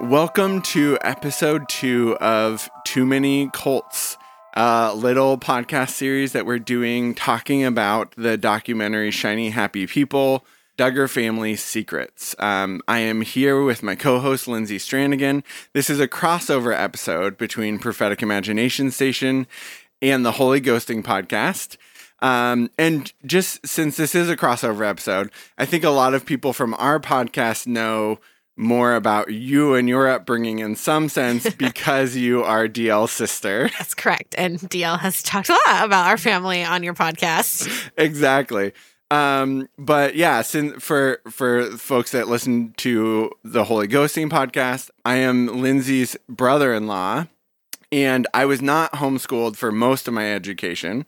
Welcome to episode two of Too Many Cults, a little podcast series that we're doing talking about the documentary Shiny Happy People, Duggar Family Secrets. Um, I am here with my co host, Lindsay Strannigan. This is a crossover episode between Prophetic Imagination Station and the Holy Ghosting Podcast. Um, and just since this is a crossover episode, I think a lot of people from our podcast know more about you and your upbringing in some sense because you are DL's sister. That's correct. And DL has talked a lot about our family on your podcast. exactly. Um, but yeah, since for for folks that listen to the Holy Ghosting podcast, I am Lindsay's brother-in-law, and I was not homeschooled for most of my education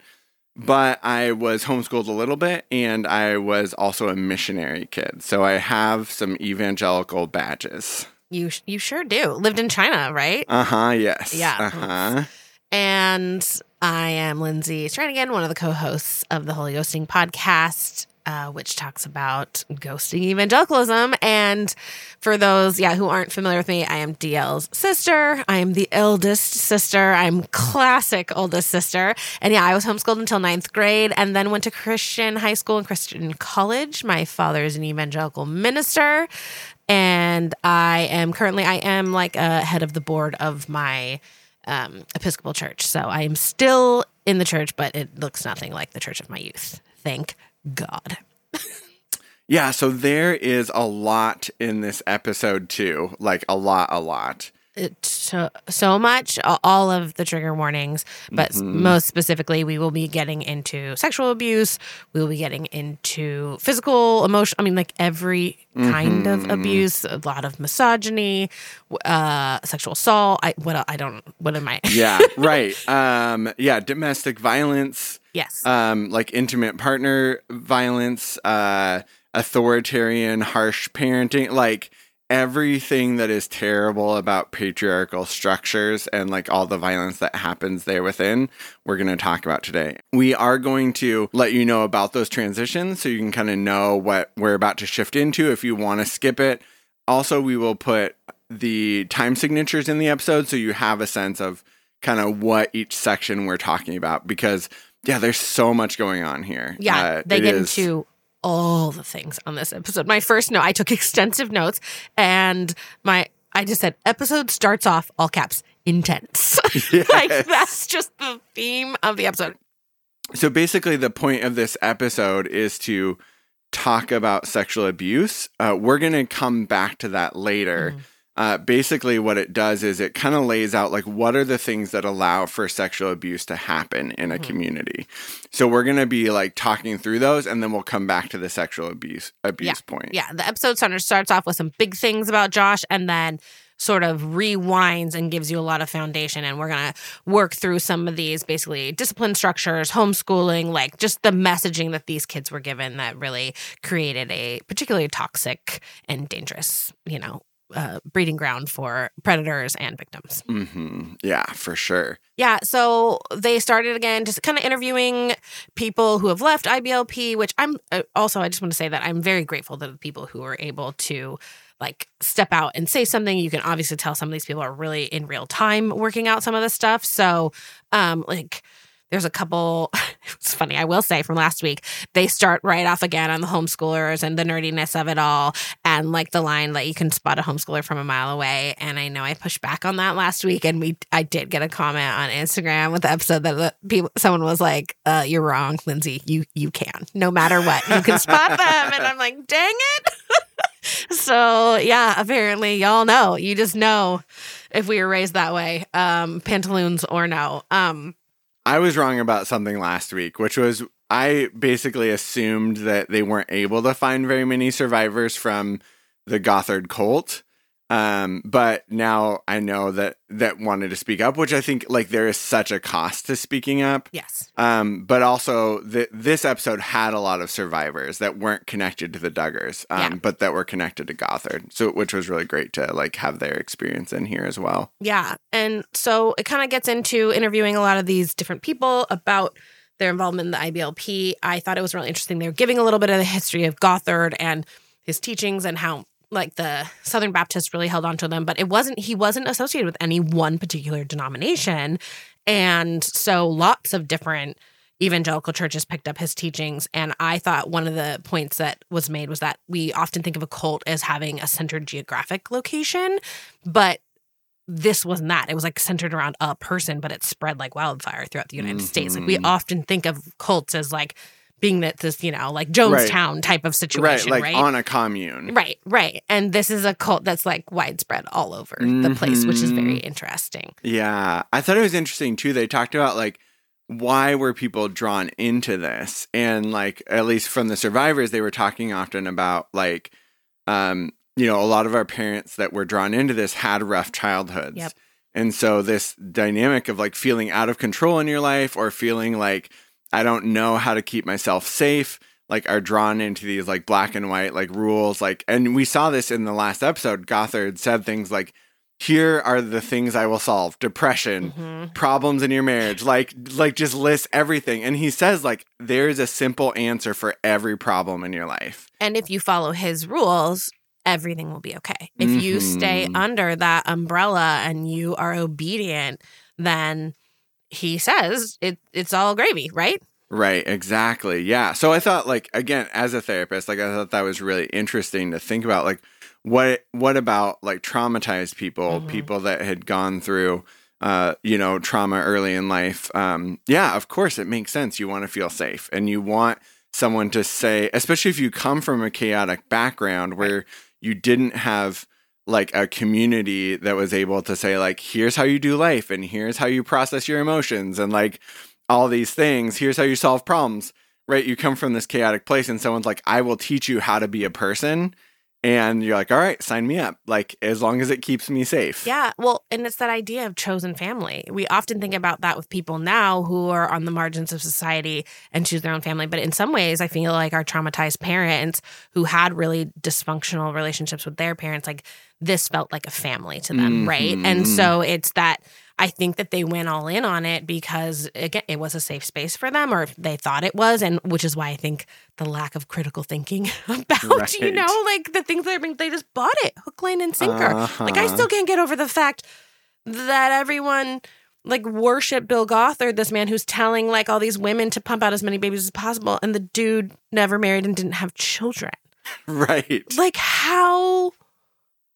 but I was homeschooled a little bit and I was also a missionary kid. So I have some evangelical badges. You you sure do. Lived in China, right? Uh-huh, yes. Yeah. Uh-huh. And I am Lindsay Strannigan, one of the co-hosts of the Holy Ghosting podcast uh, which talks about ghosting evangelicalism. And for those, yeah, who aren't familiar with me, I am DL's sister. I am the eldest sister. I'm classic oldest sister. And yeah, I was homeschooled until ninth grade and then went to Christian high school and Christian college. My father is an evangelical minister. And I am currently, I am like a head of the board of my um, Episcopal church. So I am still in the church, but it looks nothing like the church of my youth. Thank God. yeah, so there is a lot in this episode too. Like a lot, a lot. It, so, so much, all of the trigger warnings, but mm-hmm. most specifically, we will be getting into sexual abuse. We will be getting into physical, emotion. I mean, like every kind mm-hmm. of abuse, a lot of misogyny, uh, sexual assault. I what I don't. What am I? yeah, right. Um, yeah, domestic violence. Yes. Um, like intimate partner violence, uh, authoritarian, harsh parenting, like everything that is terrible about patriarchal structures and like all the violence that happens there within, we're going to talk about today. We are going to let you know about those transitions so you can kind of know what we're about to shift into if you want to skip it. Also, we will put the time signatures in the episode so you have a sense of kind of what each section we're talking about because yeah, there's so much going on here. Yeah, uh, they get is... into all the things on this episode. My first note, I took extensive notes, and my I just said episode starts off all caps intense. Yes. like that's just the theme of the episode. So basically, the point of this episode is to talk about sexual abuse. Uh, we're going to come back to that later. Mm uh, basically what it does is it kind of lays out like what are the things that allow for sexual abuse to happen in a mm-hmm. community so we're going to be like talking through those and then we'll come back to the sexual abuse abuse yeah. point yeah the episode starts off with some big things about josh and then sort of rewinds and gives you a lot of foundation. And we're going to work through some of these basically discipline structures, homeschooling, like just the messaging that these kids were given that really created a particularly toxic and dangerous, you know, uh, breeding ground for predators and victims. Mm-hmm. Yeah, for sure. Yeah, so they started again, just kind of interviewing people who have left IBLP, which I'm uh, also, I just want to say that I'm very grateful to the people who were able to like step out and say something. You can obviously tell some of these people are really in real time working out some of this stuff. So, um, like, there's a couple it's funny i will say from last week they start right off again on the homeschoolers and the nerdiness of it all and like the line that you can spot a homeschooler from a mile away. And i know i pushed back on that last week and we i did get a comment on instagram with the episode that the people someone was like uh, you're wrong lindsay. You you can no matter what you can spot them. And i'm like dang it. So yeah apparently y'all know. You just know if we were raised that way um pantaloons or no. Um I was wrong about something last week, which was I basically assumed that they weren't able to find very many survivors from the Gothard cult. Um, but now I know that that wanted to speak up, which I think like there is such a cost to speaking up. Yes. Um, but also that this episode had a lot of survivors that weren't connected to the Duggars, um, yeah. but that were connected to Gothard. So which was really great to like have their experience in here as well. Yeah, and so it kind of gets into interviewing a lot of these different people about their involvement in the IBLP. I thought it was really interesting. They were giving a little bit of the history of Gothard and his teachings and how like the Southern Baptists really held on to them, but it wasn't he wasn't associated with any one particular denomination. And so lots of different evangelical churches picked up his teachings. And I thought one of the points that was made was that we often think of a cult as having a centered geographic location, but this wasn't that. It was like centered around a person, but it spread like wildfire throughout the United mm-hmm. States. Like we mm-hmm. often think of cults as like being that this, you know, like Jonestown right. type of situation, right? Like right? on a commune. Right, right. And this is a cult that's like widespread all over mm-hmm. the place, which is very mm-hmm. interesting. Yeah. I thought it was interesting too. They talked about like why were people drawn into this? And like at least from the survivors, they were talking often about like um, you know, a lot of our parents that were drawn into this had rough childhoods. Yep. And so this dynamic of like feeling out of control in your life or feeling like I don't know how to keep myself safe, like are drawn into these like black and white like rules. Like, and we saw this in the last episode. Gothard said things like, here are the things I will solve depression, mm-hmm. problems in your marriage, like, like just list everything. And he says, like, there's a simple answer for every problem in your life. And if you follow his rules, everything will be okay. If mm-hmm. you stay mm-hmm. under that umbrella and you are obedient, then he says it it's all gravy, right? Right, exactly. Yeah. So I thought like again as a therapist, like I thought that was really interesting to think about like what what about like traumatized people, mm-hmm. people that had gone through uh, you know, trauma early in life. Um, yeah, of course it makes sense. You want to feel safe and you want someone to say, especially if you come from a chaotic background where you didn't have like a community that was able to say like here's how you do life and here's how you process your emotions and like all these things. Here's how you solve problems. Right? You come from this chaotic place and someone's like i will teach you how to be a person and you're like all right sign me up like as long as it keeps me safe. Yeah well and it's that idea of chosen family. We often think about that with people now who are on the margins of society and choose their own family. But in some ways i feel like our traumatized parents who had really dysfunctional relationships with their parents like this felt like a family to them mm-hmm. right? And so it's that I think that they went all in on it because again, it was a safe space for them, or they thought it was, and which is why I think the lack of critical thinking about right. you know like the things that are being they just bought it hook, line, and sinker. Uh-huh. Like I still can't get over the fact that everyone like worship Bill Gothard, this man who's telling like all these women to pump out as many babies as possible, and the dude never married and didn't have children. Right. Like how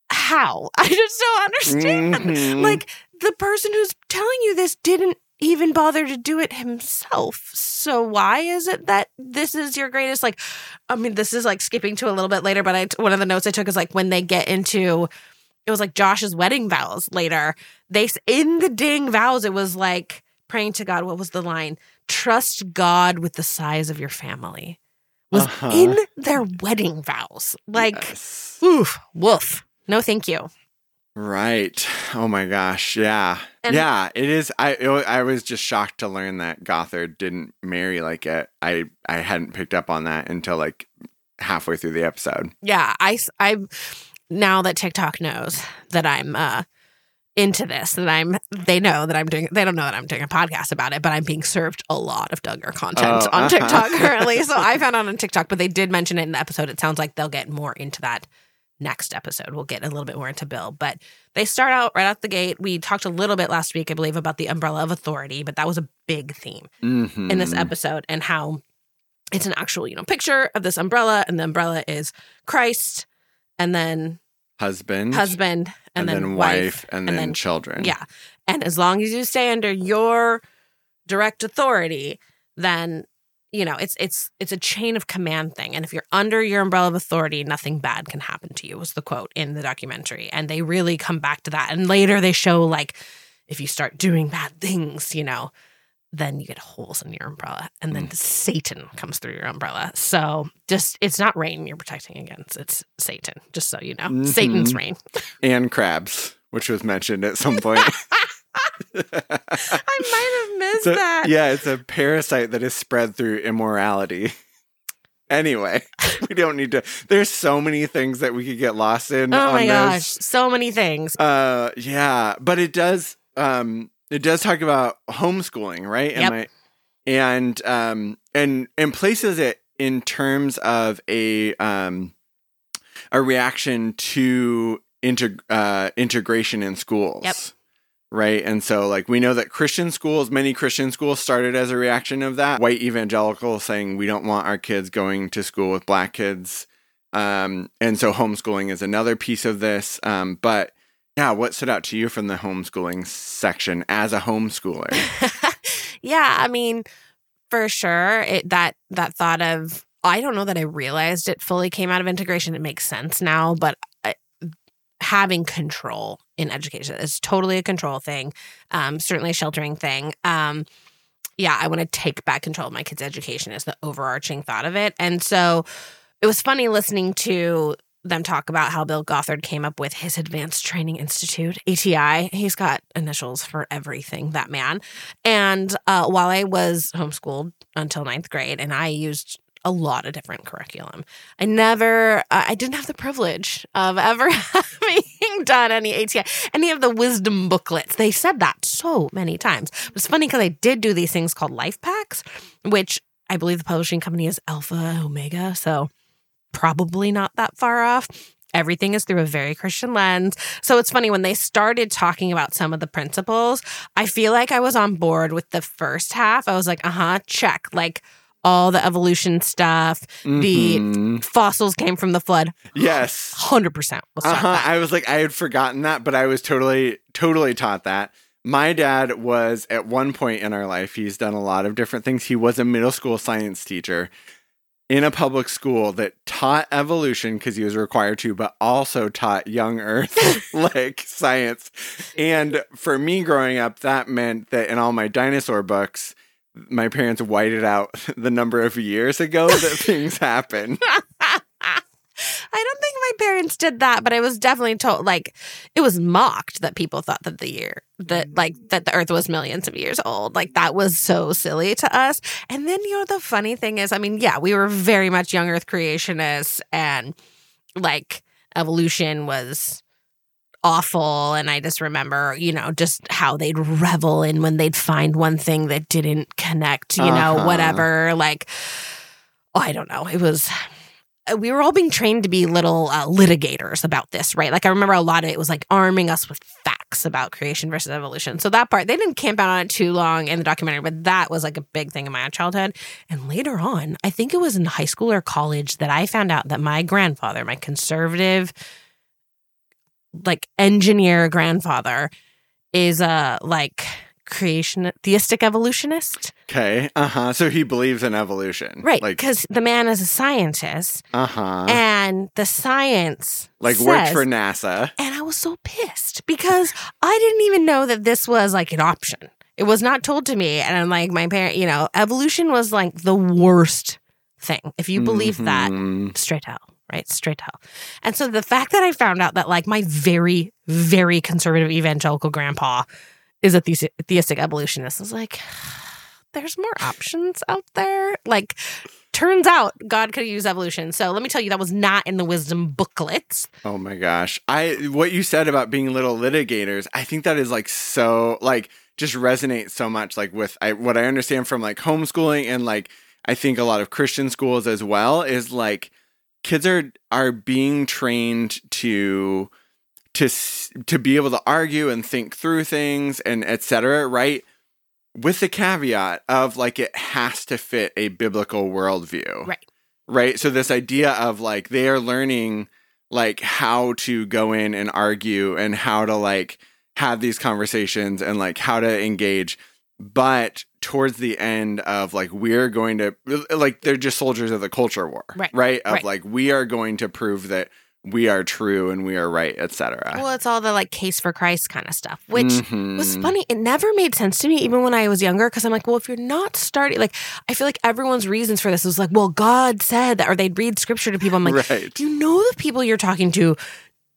how? I just don't understand. Mm-hmm. Like the person who's telling you this didn't even bother to do it himself. So why is it that this is your greatest like I mean this is like skipping to a little bit later but I one of the notes I took is like when they get into it was like Josh's wedding vows later. They in the ding vows it was like praying to God what was the line? Trust God with the size of your family. Was uh-huh. in their wedding vows. Like yes. oof, woof. No thank you. Right. Oh my gosh. Yeah. And yeah. It is. I it, I was just shocked to learn that Gothard didn't marry like it. I I hadn't picked up on that until like halfway through the episode. Yeah. I I now that TikTok knows that I'm uh into this that I'm they know that I'm doing they don't know that I'm doing a podcast about it, but I'm being served a lot of Duggar content oh, on TikTok currently. So I found out on TikTok, but they did mention it in the episode. It sounds like they'll get more into that next episode. We'll get a little bit more into Bill, but they start out right out the gate. We talked a little bit last week, I believe, about the umbrella of authority, but that was a big theme mm-hmm. in this episode and how it's an actual, you know, picture of this umbrella, and the umbrella is Christ, and then husband, husband, and, and then, then, wife, and, and then, then children. Yeah, and as long as you stay under your direct authority, then you know it's it's it's a chain of command thing. And if you're under your umbrella of authority nothing bad can happen to you was the quote in the documentary. And they really come back to that. And later they show like if you start doing bad things you know then you get holes in your umbrella. And then mm. satan comes through your umbrella. So just it's not rain you're protecting against. It's satan just so you know. Mm-hmm. satan's rain. And crabs which was mentioned at some point I might have missed that. Yeah, it's a parasite that is spread through immorality. Anyway, we don't need to. There's so many things that we could get lost in. Oh my gosh, so many things. Uh, yeah, but it does. Um, it does talk about homeschooling, right? Yep. I? and um and and places it in terms of a um a reaction to integ- uh, integration in schools. Yep. Right. And so, like, we know that Christian schools, many Christian schools started as a reaction of that. White evangelicals saying we don't want our kids going to school with black kids. Um, and so, homeschooling is another piece of this. Um, but yeah, what stood out to you from the homeschooling section as a homeschooler? yeah, I mean, for sure, it that that thought of I don't know that I realized it fully came out of integration. It makes sense now, but having control in education is totally a control thing. Um, certainly a sheltering thing. Um, yeah, I want to take back control of my kids' education is the overarching thought of it. And so it was funny listening to them talk about how Bill Gothard came up with his Advanced Training Institute, ATI. He's got initials for everything, that man. And uh, while I was homeschooled until ninth grade, and I used a lot of different curriculum. I never, I didn't have the privilege of ever having done any ATI, any of the wisdom booklets. They said that so many times. It's funny because I did do these things called life packs, which I believe the publishing company is Alpha Omega. So probably not that far off. Everything is through a very Christian lens. So it's funny when they started talking about some of the principles, I feel like I was on board with the first half. I was like, uh huh, check. Like, all the evolution stuff. Mhm. The fossils came from the flood. yes. Hundred percent. Uh-huh. I was like, I had forgotten that, but I was totally, totally taught that. My dad was at one point in our life, he's done a lot of different things. He was a middle school science teacher in a public school that taught evolution because he was required to, but also taught young earth like science. And for me growing up, that meant that in all my dinosaur books, my parents whited out the number of years ago that things happened. I don't think my parents did that, but I was definitely told like it was mocked that people thought that the year that mm. like that the earth was millions of years old. Like that was so silly to us. And then you know the funny thing is, I mean, yeah, we were very much young earth creationists and like evolution was awful and I just remember, you know, just how they'd revel in when they'd find one thing that didn't connect, you know, Uh-huh. whatever. Like oh, I don't know. It was uh, we were all being trained to be little uh, litigators about this, right? Like I remember a lot of it was like arming us with facts about creation versus evolution. So that part they didn't camp out on it too long in the documentary, but that was like a big thing in my childhood. And later on, I think it was in high school or college that I found out that my grandfather, my conservative like engineer grandfather is a like creation theistic evolutionist. Okay. Uh huh. So he believes in evolution. Right. Like, Because the man is a scientist uh huh. and the science Like worked for NASA. and I was so pissed because I didn't even know that this was like an option. It was not told to me. And I'm like, my parent, you know, evolution was like the worst thing. If you believe that, Mhm. straight hell, right? Straight to hell. And so the fact that I found out that like my very, very conservative evangelical grandpa is a theis- theistic evolutionist, I was like, there's more options out there. Like, turns out God could use evolution. So let me tell you, that was not in the wisdom booklets. Oh my gosh. I what you said about being little litigators, I think that is like so like just resonates so much like with I what I understand from like homeschooling and like I think a lot of Christian schools as well is like kids are are being trained to to to be able to argue and think through things and etc. right? With the caveat of like it has to fit a biblical worldview. Right. Right. So this idea of like they are learning like how to go in and argue and how to like have these conversations and like how to engage but towards the end of like we're going to like they're just soldiers of the culture war Right, right of right. like we are going to prove that we are true and we are right etc Well, it's all the like case for Christ kind of stuff, which Mhm. was funny. It never made sense to me, even when I was younger, because I'm like, well, if you're not starting, like, I feel like everyone's reasons for this was like, well, God said that, or they'd read scripture to people. I'm like, right you know, the people you're talking to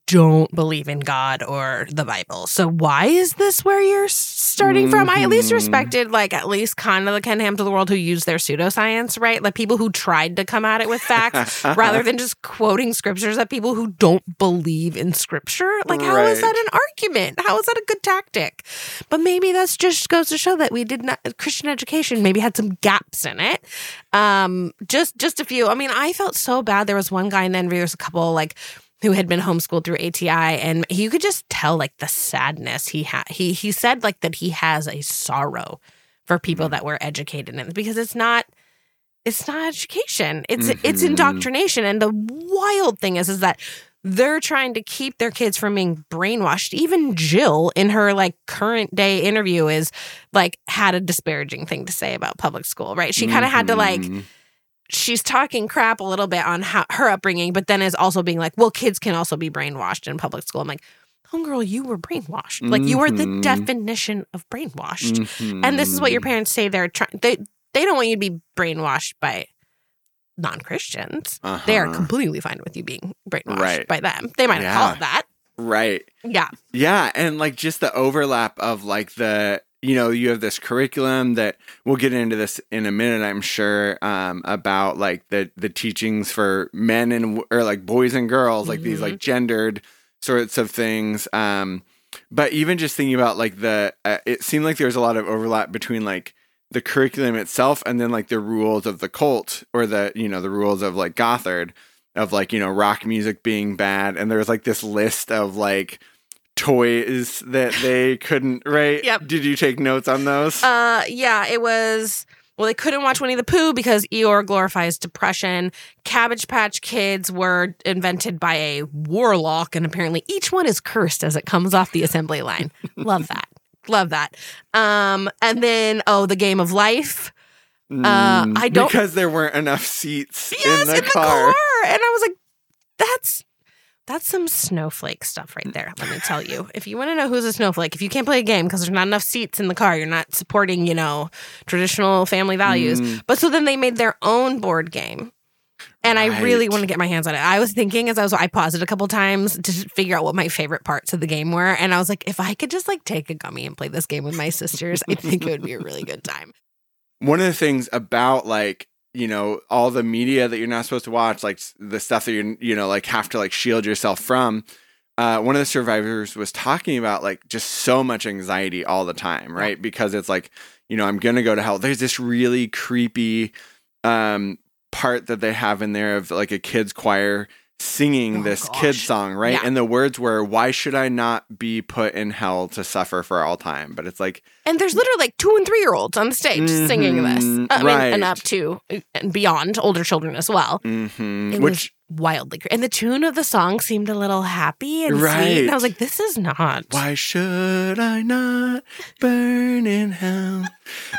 don't believe in God or the Bible. So why is this where you're starting from? I at least Mhm. respected like at least kind of the Ken Hams of the world who use their pseudoscience, right? Like people who tried to come at it with facts rather than just quoting scriptures at people who don't believe in scripture. Like, how is Right. that an argument? How is that a good tactic? But maybe that's just goes to show that we did not Christian education maybe had some gaps in it. Um, just just a few. I mean, I felt so bad. There was one guy, and then there was a couple like who had been homeschooled through ATI, and you could just tell like the sadness he had. He he said like that he has a sorrow for people that were educated in it because it's not it's not education it's it's Mhm. indoctrination and the wild thing is is that they're trying to keep their kids from being brainwashed even jill in her like current day interview is like had a disparaging thing to say about public school right she kind of had to like Mhm. She's talking crap a little bit on how, her upbringing but then is also being like well kids can also be brainwashed in public school i'm like homegirl you were brainwashed like you are the Mhm. definition of brainwashed and this is what your Mhm. parents say they're trying they they don't want you to be brainwashed by non-christians they are Uh-huh. completely fine with you being brainwashed Right. by them they might not call it that right. yeah Yeah, and like just the overlap of like the you know you have this curriculum that we'll get into this in a minute I'm sure um about like the the teachings for men and or like boys and girls like these Mhm. like gendered sorts of things um but even just thinking about like the uh, it seemed like there was a lot of overlap between like the curriculum itself and then like the rules of the cult or the you know the rules of like Gothard of like you know rock music being bad and there was like this list of like toys that they couldn't right? Yep. did you take notes on those? Uh yeah it was well they couldn't watch winnie the pooh because eeyore glorifies depression. Cabbage patch kids were invented by a warlock and apparently each one is cursed as it comes off the assembly line. Love that. Love that. Um and then oh the game of life. Uh, Mm, I don't- because there weren't enough seats yes in the car. And i was like that's that's some snowflake stuff right there let me tell you if you want to know who's a snowflake if you can't play a game because there's not enough seats in the car you're not supporting you know traditional family values Mm, but so then they made their own board game and I really want to get my hands on it. I was thinking as I was, I paused it a couple times to figure out what my favorite parts of the game were. And I was like, if I could just like take a gummy and play this game with my sisters, I think it would be a really good time. one of the things about like you know all the media that you're not supposed to watch like the stuff that you you know like have to like shield yourself from. Uh, one of the survivors was talking about like just so much anxiety all the time right? Because it's like you know i'm gonna go to hell. There's this really creepy um part that they have in there of like a kids choir singing Oh, this kid song right Yeah. and the words were why should i not be put in hell to suffer for all time but it's like And there's literally like two and three year olds on the stage singing this. Mhm, I mean, and up to and beyond older children as well. mhm, It which wildly and the tune of the song seemed a little happy and sweet. And I was like, this is not. Why should I not burn in hell?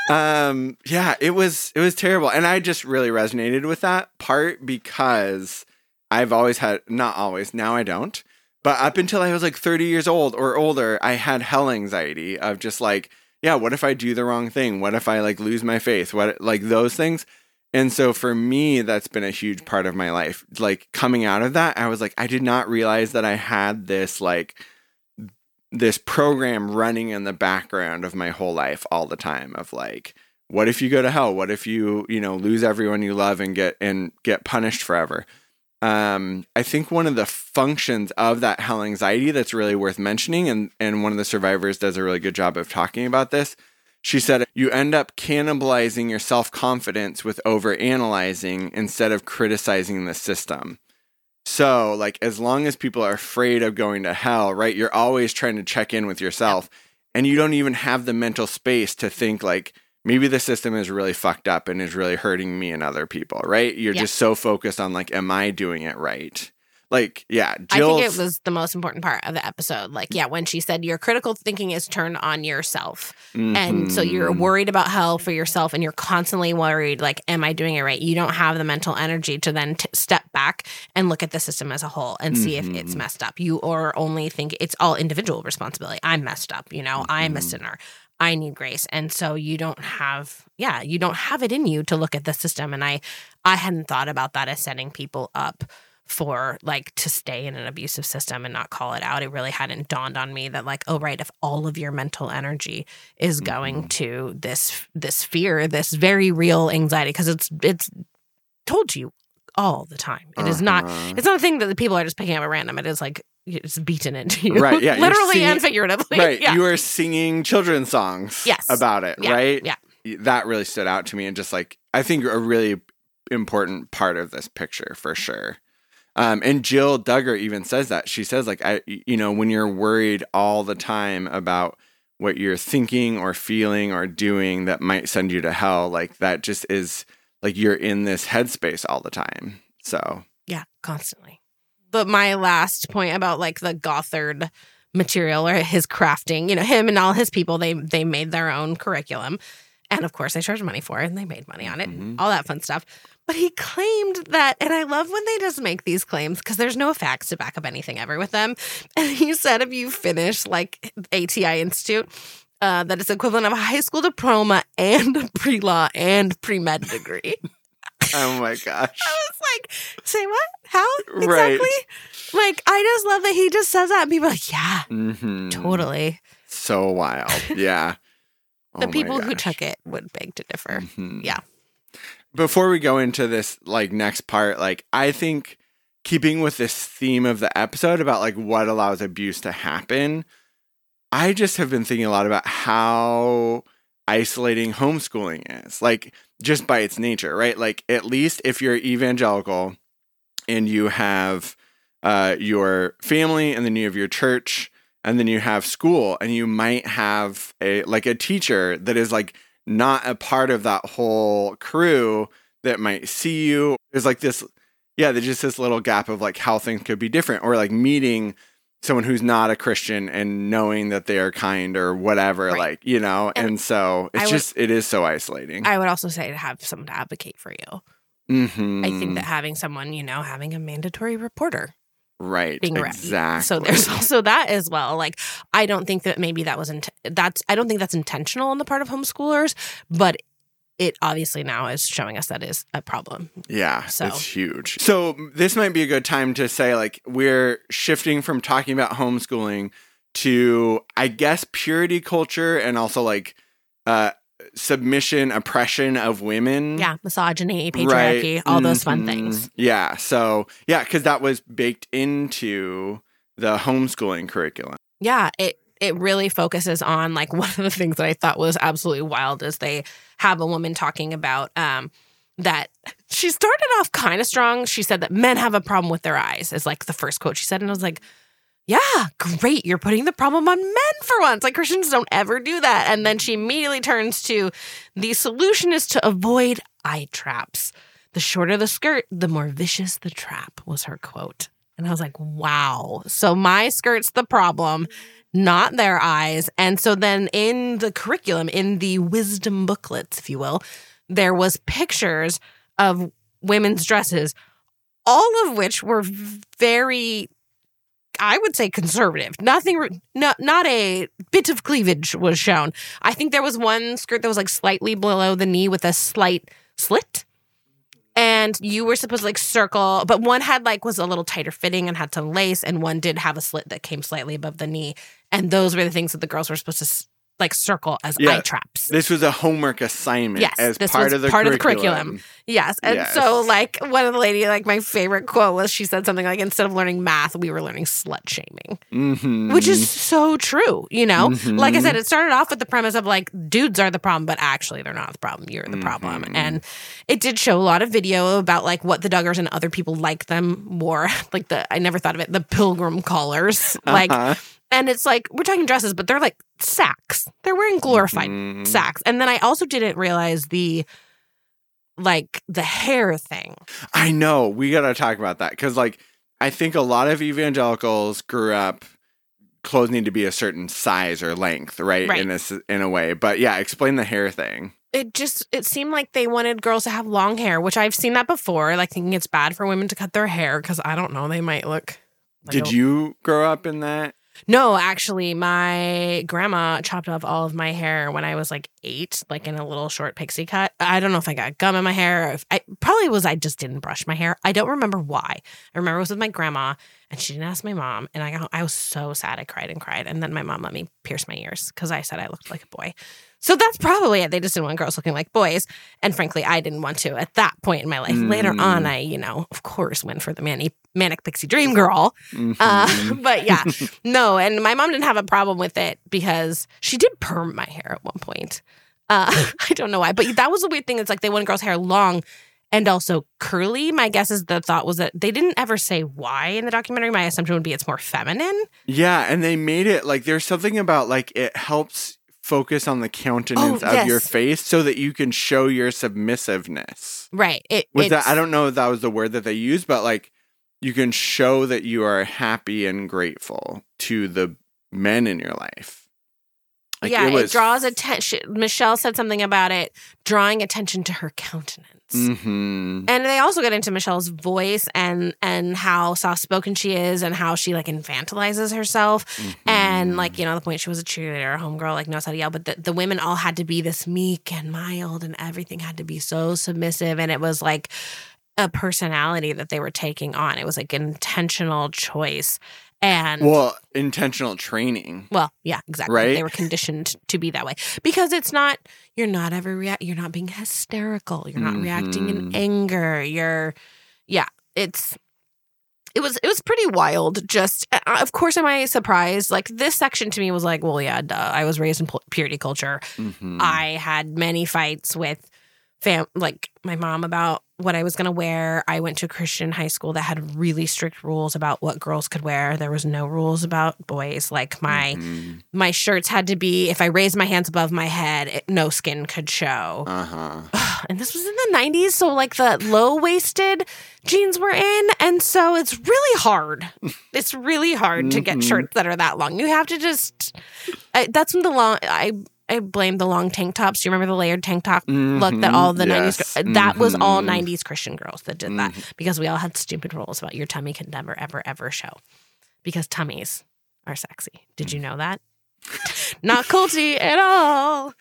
um, yeah, it was it was terrible, and I just really resonated with that part because I've always had not always now I don't, but up until I was like thirty years old or older, I had hell anxiety of just like, yeah, what if I do the wrong thing? What if I like lose my faith? What like those things. And so for me, that's been a huge part of my life. Like coming out of that, I was like, I did not realize that I had this like this program running in the background of my whole life all the time of like what if you go to hell what if you you know lose everyone you love and get and get punished forever um i think one of the functions of that hell anxiety that's really worth mentioning and and one of the survivors does a really good job of talking about this she said you end up cannibalizing your self-confidence with over analyzing instead of criticizing the system so, like, as long as people are afraid of going to hell, right, you're always trying to check in with yourself. And you don't even have the mental space to think, like, maybe the system is really fucked up and is really hurting me and other people, right? You're Yeah. just so focused on, like, am I doing it right? Like, yeah, I think it was the most important part of the episode. Like, yeah, when she said your critical thinking is turned on yourself. And so you're Mhm. worried about hell for yourself and you're constantly worried, like, am I doing it right? You don't have the mental energy to then t- step back and look at the system as a whole and see if it's Mhm. messed up. You or only think it's all individual responsibility. I'm messed up, you know, I'm a Mhm. sinner. I need grace. And so you don't have, yeah, you don't have it in you to look at the system. And I, I hadn't thought about that as setting people up for like to stay in an abusive system and not call it out. It really hadn't dawned on me that like, oh right, if all of your mental energy is going Mhm. to this this fear, this very real anxiety, because it's it's told to you all the time. It is not Uh-huh. it's not a thing that the people are just picking up at random. It is like it's beaten into you. Right, yeah, Literally seeing- and figuratively. right. Yeah. You are singing children's songs Yes. about it, Yeah, right? yeah. That really stood out to me and just like I think a really important part of this picture for sure. Um, and Jill Duggar even says that. She says, like, I, you know, when you're worried all the time about what you're thinking or feeling or doing that might send you to hell, like that just is like you're in this headspace all the time. So, Yeah, constantly. But my last point about like the Gothard material or his crafting, you know, him and all his people, they they made their own curriculum. And of course they charged money for it and they made money on it, Mhm. all that fun stuff. But he claimed that, and I love when they just make these claims because there's no facts to back up anything ever with them. And he said if you finish like ATI Institute, uh, that it's equivalent of a high school diploma and a pre law and pre med degree. oh my gosh. I was like, say what? How Right. exactly? Like, I just love that he just says that, and people are like, yeah, Mhm. totally. So wild. Yeah. The Oh people who took it would beg to differ. Mhm. Yeah. Before we go into this like next part, like I think keeping with this theme of the episode about like what allows abuse to happen, I just have been thinking a lot about how isolating homeschooling is. Like just by its nature, right? Like at least if you're evangelical and you have uh your family and then you have your church and then you have school and you might have a like a teacher that is like not a part of that whole crew that might see you there's like this yeah there's just this little gap of like how things could be different or like meeting someone who's not a christian and knowing that they are kind or whatever Right. like you know and, And so it's would- just it is so isolating I would also say to have someone to advocate for you. Mhm. I think that having someone, you know, having a mandatory reporter right being ready. exactly So there's also that as well. Like, I don't think that maybe that was int- that's I don't think that's intentional on the part of homeschoolers, but it obviously now is showing us that is a problem. Yeah, So- it's huge. So this might be a good time to say like we're shifting from talking about homeschooling to I guess purity culture and also like uh submission oppression of women. Yeah, misogyny, Right. patriarchy, all those fun Mhm. things. Yeah. So yeah, because that was baked into the homeschooling curriculum. yeah it it really focuses on like one of the things that i thought was absolutely wild is they have a woman talking about um that she started off kind of strong. She said that men have a problem with their eyes is like the first quote she said and i was like yeah great you're putting the problem on men for once like christians don't ever do that. And then she immediately turns to the solution is to avoid eye traps. The shorter the skirt the more vicious the trap was her quote. And i was like wow. So my skirt's the problem not their eyes. And so then in the curriculum, in the wisdom booklets, if you will, there was pictures of women's dresses, all of which were very I would say conservative. Nothing not not a bit of cleavage was shown. I think there was one skirt that was like slightly below the knee with a slight slit. And you were supposed to like circle, but one had like was a little tighter fitting and had some lace, and one did have a slit that came slightly above the knee. And those were the things that the girls were supposed to like circle as Yeah. eye traps. This was a homework assignment Yes, as this part was of the part of the curriculum. curriculum. Yes. And Yes. so like one of the lady, like my favorite quote was she said something like instead of learning math, we were learning slut shaming. Mhm. Which is so true, you know? Mhm. Like I said, it started off with the premise of like dudes are the problem, but actually they're not the problem. You're the problem. Mhm. And it did show a lot of video about like what the Duggars and other people like them more. Like the I never thought of it, the pilgrim callers. Like Uh-huh. And it's like we're talking dresses, but they're like sacks. They're wearing glorified Mhm. sacks. And then I also didn't realize the like the hair thing. I know. We got to talk about that because, like, I think a lot of evangelicals grew up clothes need to be a certain size or length, right? Right. In this in a way, but yeah, explain the hair thing. It just it seemed like they wanted girls to have long hair, which I've seen that before. Like thinking it's bad for women to cut their hair because I don't know they might look. like Did a- you grow up in that? No, actually, my grandma chopped off all of my hair when I was like eight, like in a little short pixie cut. I don't know if I got gum in my hair. If I probably was I just didn't brush my hair. I don't remember why. I remember it was with my grandma, and she didn't ask my mom. And I got I was so sad. I cried and cried, and then my mom let me pierce my ears because I said I looked like a boy. So that's probably it. They just didn't want girls looking like boys. And frankly, I didn't want to at that point in my life. Mm. Later on, I, you know, of course, went for the manic, manic pixie dream girl. Mm-hmm. Uh, but yeah, no. And my mom didn't have a problem with it because she did perm my hair at one point. Uh, I don't know why, but that was a weird thing. It's like they want girls' hair long and also curly. My guess is the thought was that they didn't ever say why in the documentary. My assumption would be it's more feminine. Yeah, and they made it like there's something about like it helps focus on the countenance oh, of yes. your face so that you can show your submissiveness. Right. It, With that, I don't know if that was the word that they used, but like you can show that you are happy and grateful to the men in your life. Like yeah, it, was, it draws attention. Michelle said something about it drawing attention to her countenance. Mm-hmm. And they also get into Michelle's voice and and how soft spoken she is and how she like infantilizes herself mm-hmm. and like you know the point she was a cheerleader, a homegirl, like knows how to yell. But the, the women all had to be this meek and mild and everything had to be so submissive and it was like a personality that they were taking on. It was like an intentional choice and well intentional training well yeah exactly right they were conditioned to be that way because it's not you're not ever react you're not being hysterical you're not mm-hmm. reacting in mm-hmm. anger you're yeah it's it was it was pretty wild just uh, of course am i surprised like this section to me was like well yeah duh. i was raised in purity culture mm-hmm. i had many fights with fam like my mom about what I was going to wear. I went to a Christian high school that had really strict rules about what girls could wear. There was no rules about boys. Like my mm-hmm. my shirts had to be if I raised my hands above my head, it, no skin could show. Uh-huh. and this was in the 90s, so like the low-waisted jeans were in, and so it's really hard. it's really hard mm-hmm. to get mm-hmm. shirts that are that long. You have to just I, that's when the long I I blame the long tank tops. Do you remember the layered tank top mm-hmm. look that all the yes. 90s mm-hmm. that was all 90s mm-hmm. Christian girls that did that mm-hmm. because we all had stupid rules about your tummy can never ever ever show because tummies are sexy. Did you know that? Not culty at all.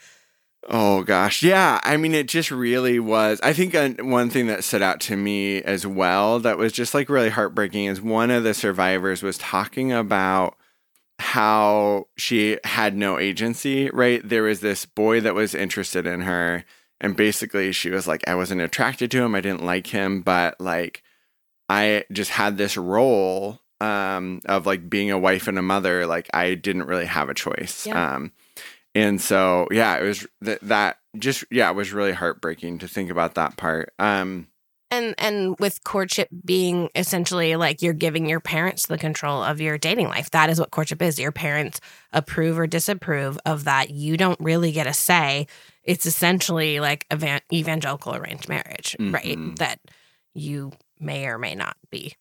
Oh gosh, yeah. I mean, it just really was. I think uh, one thing that stood out to me as well that was just like really heartbreaking is one of the survivors was talking about how she had no agency, right? There was this boy that was interested in her, and basically she was like, I wasn't attracted to him, I didn't like him, but like I just had this role um of like being a wife and a mother, like I didn't really have a choice. Yeah. Um and so yeah, it was that that just yeah, it was really heartbreaking to think about that part. Um and and with courtship being essentially like you're giving your parents the control of your dating life. That is what courtship is. Your parents approve or disapprove of that. You don't really get a say. It's essentially like evan- evangelical arranged marriage mm-hmm. right that you may or may not be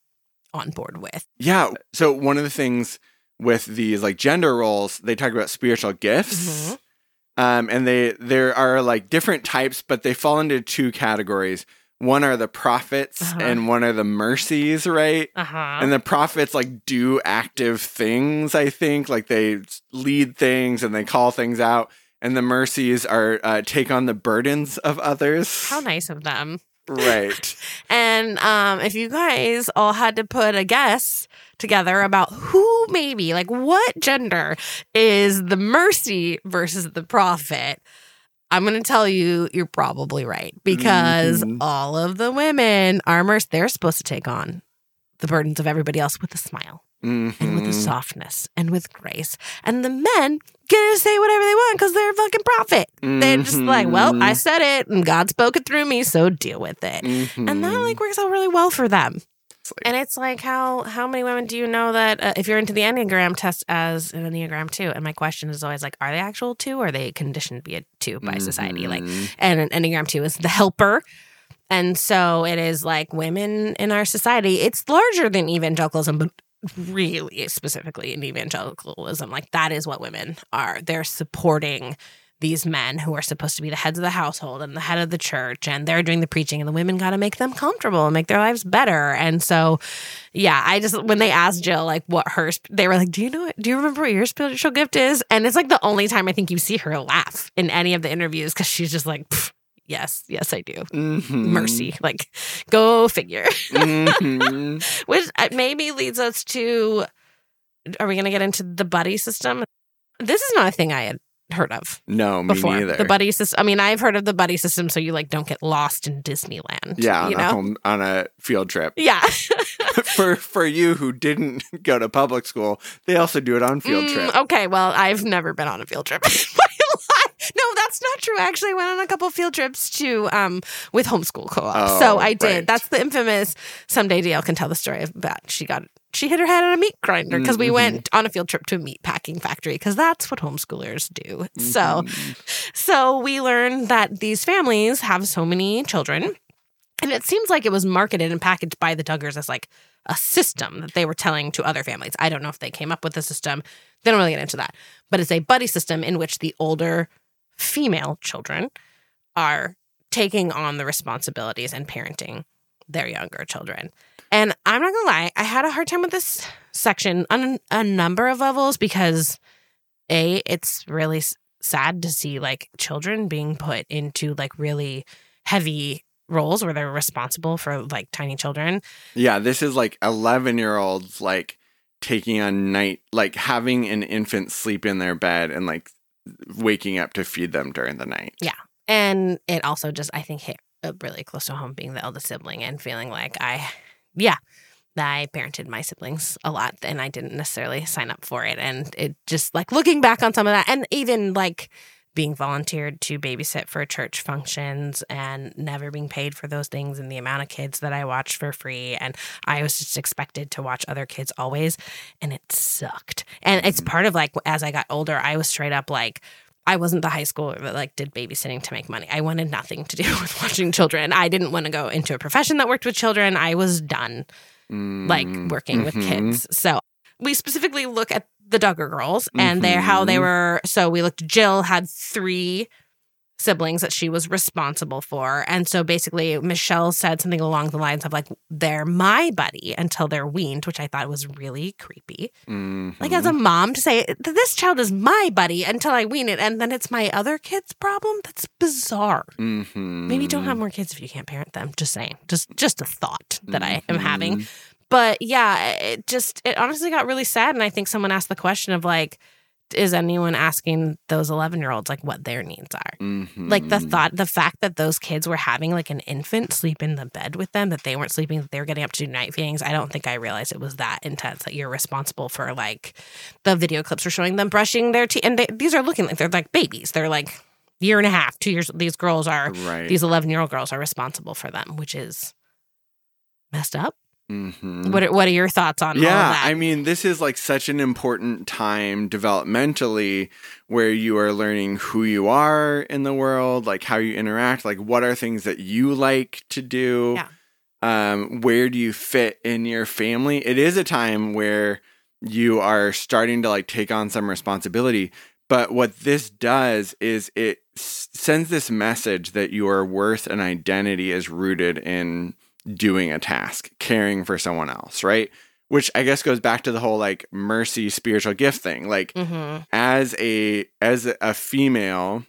on board with. Yeah. So one of the things with these like gender roles they talk about spiritual gifts mm-hmm. um, and they there are like different types but they fall into two categories one are the prophets uh-huh. and one are the mercies, right? Uh-huh. And the prophets like do active things, I think, like they lead things and they call things out. And the mercies are uh, take on the burdens of others. How nice of them. Right. and um, if you guys all had to put a guess together about who maybe, like what gender is the mercy versus the prophet, I'm going to tell you, you're probably right because mm-hmm. all of the women are immersed. They're supposed to take on the burdens of everybody else with a smile mm-hmm. and with a mm-hmm. softness and with grace. And the men get to say whatever they want because they're a fucking prophet. Mm-hmm. They're just like, well, I mm-hmm. said it and God spoke it through me, so deal with it. Mm-hmm. And that like works out really well for them. Like, and it's like how how many women do you know that uh, if you're into the enneagram test as an enneagram two? And my question is always like, are they actual two, or are they conditioned to be a two by mm-hmm. society? Like, mm-hmm. and an enneagram two is the helper. And so it is like women in our society. It's larger than evangelicalism, but really specifically in evangelicalism, like that is what women are. They're supporting these men who are supposed to be the heads of the household and the head of the church and they're doing the preaching and the women got to make them comfortable and make their lives better and so yeah i just when they asked jill like what her they were like do you know it? do you remember what your spiritual gift is and it's like the only time i think you see her laugh in any of the interviews because she's just like yes yes i do Mhm. mercy like go figure Mhm. which uh, maybe leads us to are we going to get into the buddy system this is not a thing i had heard of No, me before neither. the buddy system i mean i've heard of the buddy system so you like don't get lost in disneyland yeah, on you a, know home, on a field trip. yeah for for you who didn't go to public school, they also do it on field Mm, trip. okay well i've never been on a field trip in my life. no that's not true I actually i went on a couple field trips to um with homeschool co-op Oh, so i did right. that's the infamous someday dl can tell the story about she got she hit her head on a meat grinder because we Mhm. went on a field trip to a meat packing factory because that's what homeschoolers do so Mhm. So we learned that these families have so many children. And it seems like it was marketed and packaged by the Duggars as like a system that they were telling to other families. I don't know if they came up with the system. They don't really get into that. But it's a buddy system in which the older female children are taking on the responsibilities and parenting their younger children. And I'm not gonna lie, I had a hard time with this section on a number of levels because a it's really sad to see like children being put into like really heavy roles where they're responsible for like tiny children. Yeah, this is like 11 year olds like taking on night, like having an infant sleep in their bed and like waking up to feed them during the night. Yeah. And it also just I think hit really close to home being the eldest sibling and feeling like I yeah, I parented my siblings a lot and I didn't necessarily sign up for it and it just like looking back on some of that and even like being volunteered to babysit for church functions and never being paid for those things and the amount of kids that I watched for free and I was just expected to watch other kids always and it sucked. And it's Mhm. part of like as I got older I was straight up like I wasn't the high schooler that like did babysitting to make money. I wanted nothing to do with watching children. I didn't want to go into a profession that worked with children. I was done like Mm, working with mhm. kids. So we specifically look at the Duggar girls and they how they Mhm. were. So we looked. Jill had three siblings that she was responsible for, and so basically Michelle said something along the lines of like they're my buddy until they're weaned, which I thought was really creepy. Like as a Mhm. mom to say this child is my buddy until I wean it, and then it's my other kid's problem. That's bizarre. Mhm. Maybe don't have more kids if you can't parent them. Just saying. Just just a thought that I am having. But yeah, it just it honestly got really sad and I think someone asked the question of like is anyone asking those 11 year olds like what their needs are? Like the Mhm. thought, the fact that those kids were having like an infant sleep in the bed with them, that they weren't sleeping, that they were getting up to do night feedings. I don't think I realized it was that intense that you're responsible for like the video clips were showing them brushing their teeth. And they, these are looking like they're like babies. They're like year and a half, two years. These girls are, right. these 11 year old girls are responsible for them, which is messed up. Mhm. What are, what are your thoughts on Yeah, that? I mean, this is like such an important time developmentally where you are learning who you are in the world, like how you interact, like what are things that you like to do. Yeah. Um, where do you fit in your family? It is a time where you are starting to like take on some responsibility. But what this does is it s- sends this message that your worth and identity is rooted in doing a task, caring for someone else, right? Which I guess goes back to the whole like mercy spiritual gift thing. Like hmm as a as a female,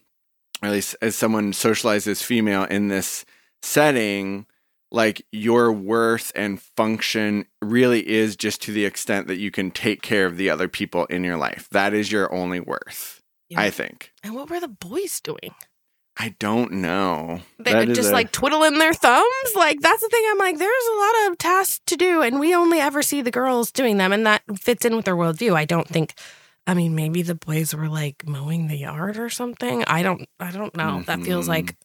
or at least as someone socialized as female in this setting, like your worth and function really is just to the extent that you can take care of the other people in your life. That is your only worth, Yeah. I think. And what were the boys doing? I don't know. They That were is just a- like twiddling their thumbs. Like that's the thing. I'm like, there's a lot of tasks to do, and we only ever see the girls doing them, and that fits in with their worldview. I don't think. I mean, maybe the boys were like mowing the yard or something. I don't. I don't know. That feels Mhm. like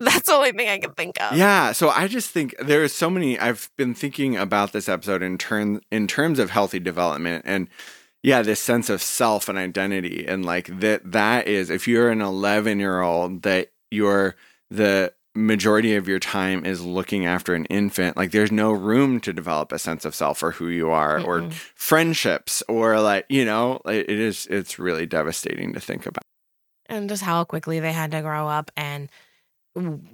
that's the only thing I can think of. Yeah, so I just think there is so many. I've been thinking about this episode in turn in terms of healthy development, and yeah, this sense of self and identity, and like that. That is, if you're an 11 year old, that you're the majority of your time is looking after an infant. Like, there's no room to develop a sense of self or who you are, or Mm-mm. friendships, or like you know, it is. It's really devastating to think about. and just how quickly they had to grow up and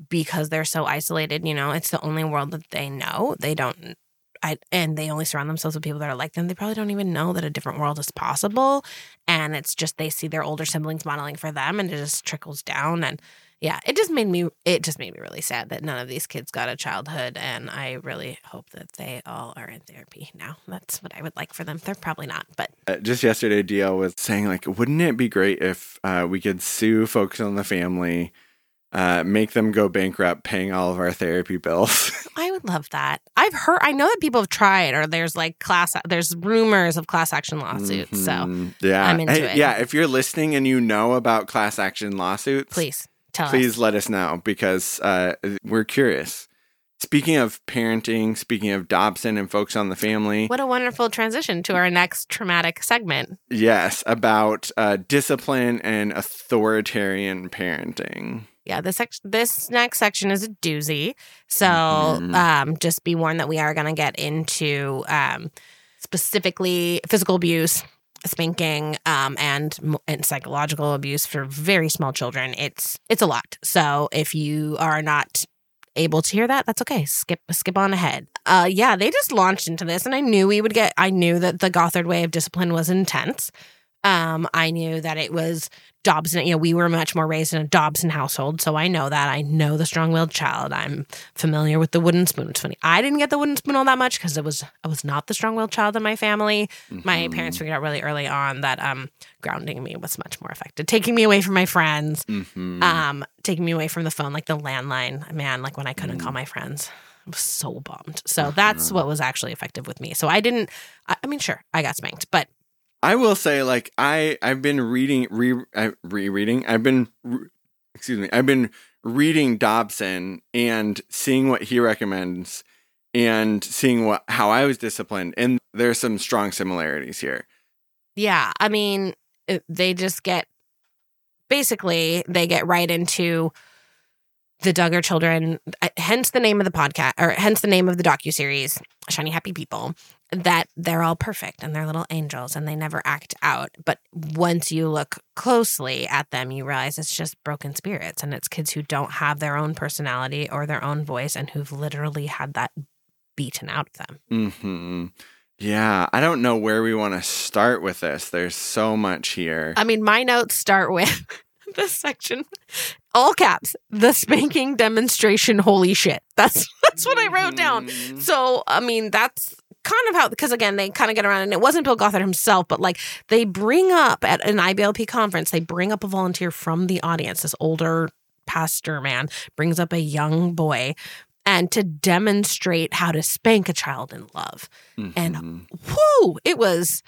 because they're so isolated, you know, it's the only world that they know. They don't I and they only surround themselves with people that are like them. They probably don't even know that a different world is possible. And it's just they see their older siblings modeling for them and it just trickles down. And yeah, it just made me it just made me really sad that none of these kids got a childhood. And I really hope that they all are in therapy now. That's what I would like for them. They're probably not, but Uh, just yesterday, DL was saying like, wouldn't it be great if uh, we could sue Focus on the Family, uh, make them go bankrupt, paying all of our therapy bills? I would love that. I've heard I know that people have tried or there's like class there's rumors of class action lawsuits. So Mhm. yeah, I'm into Hey, it. Yeah, if you're listening and you know about class action lawsuits, please tell us please us. let us know because uh, we're curious. Speaking of parenting, speaking of Dobson and Focus on the Family, What a wonderful transition to our next traumatic segment. yes, about uh, discipline and authoritarian parenting. Yeah, this sec- this next section is a doozy. So Mhm. um, just be warned that we are going to get into um, specifically physical abuse, spanking, um, and and psychological abuse for very small children. It's it's a lot. So if you are not able to hear that, that's okay. Skip skip on ahead. Uh, yeah, they just launched into this, and I knew we would get. I knew that the Gothard way of discipline was intense. Um, I knew that it was Dobson. You know, we were much more raised in a Dobson household, so I know that. I know the strong-willed child. I'm familiar with the wooden spoon. It's funny. I didn't get the wooden spoon all that much because it was I was not the strong-willed child in my family. My Mhm. parents figured out really early on that um, grounding me was much more effective, taking me away from my friends, Mhm. um, taking me away from the phone, like the landline. Man, like when I couldn't call my friends. I was so bummed. So that's Uh-huh. what was actually effective with me. So I didn't. I, I mean, sure, I got spanked, but I will say, like I I've been reading re uh, rereading. I've been re- excuse me. I've been reading Dobson and seeing what he recommends and seeing what how I was disciplined, and there's some strong similarities here. Yeah, I mean, they just get basically they get right into the Duggar children. uh, Hence the name of the podcast, or hence the name of the docu series, "Shiny Happy People." That they're all perfect and they're little angels and they never act out. But once you look closely at them, you realize it's just broken spirits and it's kids who don't have their own personality or their own voice and who've literally had that beaten out of them. Hmm. Yeah, I don't know where we want to start with this. There's so much here. I mean, my notes start with this section, all caps, the spanking demonstration. Holy shit! That's that's what I wrote down. Mhm. So, I mean, that's kind of how because again, they kind of get around, and it wasn't Bill Gothard himself, but like they bring up at an IBLP conference, they bring up a volunteer from the audience. This older pastor man brings up a young boy. And to demonstrate how to spank a child in love and Mhm. whoo, it was.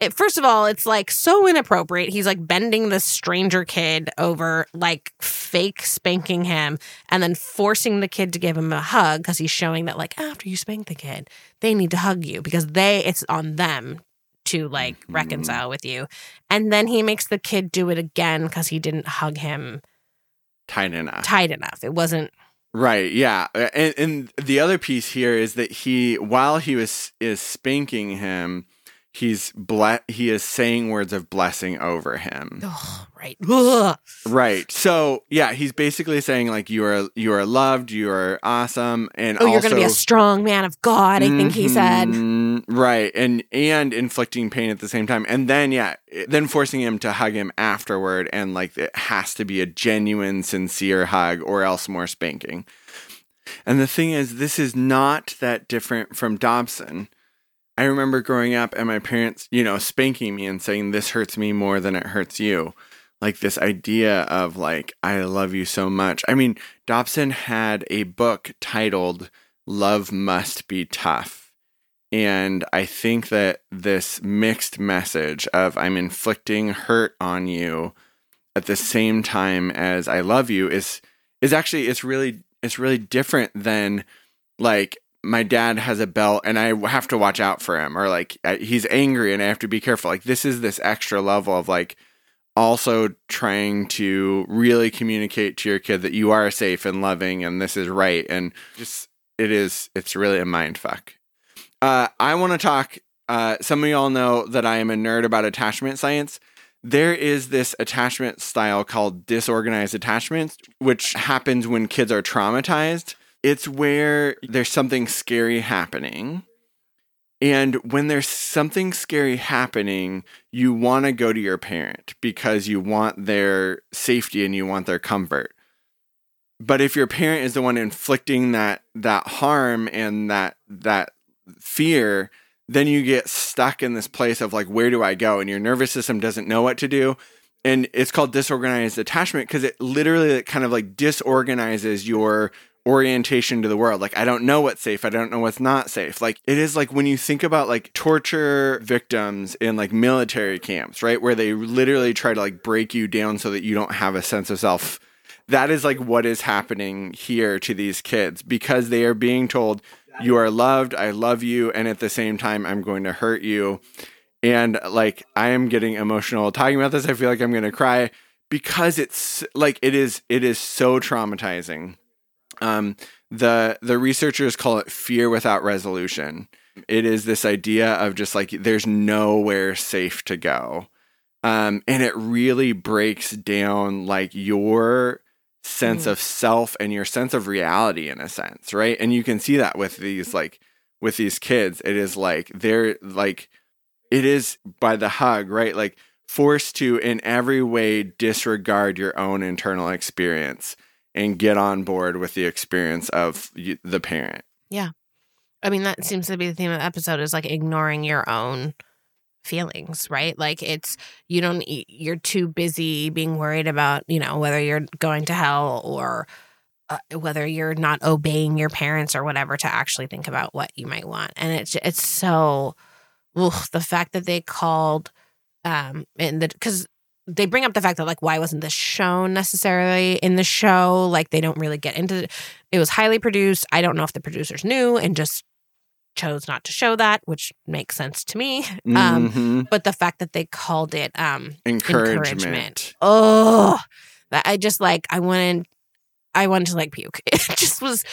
It, first of all, it's like so inappropriate. He's like bending this stranger kid over, like fake spanking him, and then forcing the kid to give him a hug because he's showing that, like, after you spank the kid, they need to hug you because they, it's on them to like Mhm. reconcile with you. And then he makes the kid do it again because he didn't hug him tight enough. tight enough. It wasn't, Right. Yeah. And, and the other piece here is that he, while he was is spanking him, he's ble- he is saying words of blessing over him. oh, right. Ugh. Right. So yeah, he's basically saying like you are you are loved, you are awesome, and Oh, you're going to be a strong man of God, I think he said. Mhm, right, and and inflicting pain at the same time, and then yeah, then forcing him to hug him afterward, and like it has to be a genuine, sincere hug, or else more spanking. And the thing is, this is not that different from Dobson. I remember growing up and my parents, you know, spanking me and saying, This hurts me more than it hurts you. Like this idea of like, I love you so much. I mean, Dobson had a book titled Love Must Be Tough. And I think that this mixed message of I'm inflicting hurt on you at the same time as I love you is is actually it's really it's really different than like my dad has a belt and I have to watch out for him or like he's angry and I have to be careful. Like this is this extra level of like also trying to really communicate to your kid that you are safe and loving and this is right and just it is it's really a mind fuck. Uh, I want to talk. Uh, some of y'all know that I am a nerd about attachment science. there is this attachment style called disorganized attachments, which happens when kids are traumatized. It's where there's something scary happening. And when there's something scary happening, you want to go to your parent because you want their safety and you want their comfort. But if your parent is the one inflicting that that harm and that that fear, then you get stuck in this place of like, where do I go? And your nervous system doesn't know what to do. And it's called disorganized attachment because it literally kind of like disorganizes your orientation to the world. Like, I don't know what's safe. I don't know what's not safe. Like, it is like when you think about like torture victims in like military camps, right? Where they literally try to like break you down so that you don't have a sense of self. That is like what is happening here to these kids because they are being told, you are loved, I love you, and at the same time, I'm going to hurt you. And like, I am getting emotional talking about this. I feel like I'm going to cry because it's like, it is, it is so traumatizing um, the the researchers call it fear without resolution. It is this idea of just like there's nowhere safe to go, um, and it really breaks down like your sense mm. of self and your sense of reality in a sense, right? And you can see that with these like with these kids. It is like they're like it is by the hug, right? Like forced to in every way disregard your own internal experience and get on board with the experience of the parent. Yeah. I mean, that seems to be the theme of the episode is like ignoring your own feelings, right? Like it's, you don't, you're too busy being worried about, you know, whether you're going to hell or uh, whether you're not obeying your parents or whatever to actually think about what you might want. And it's, it's so, ugh, the fact that they called, um, and the, cause they bring up the fact that like why wasn't this shown necessarily in the show? Like they don't really get into it. it was highly produced. I don't know if the producers knew and just chose not to show that which makes sense to me. Um, mm-hmm. but the fact that they called it um encouragement, encouragement. Oh that i just like i wanted i wanted to like puke. It just was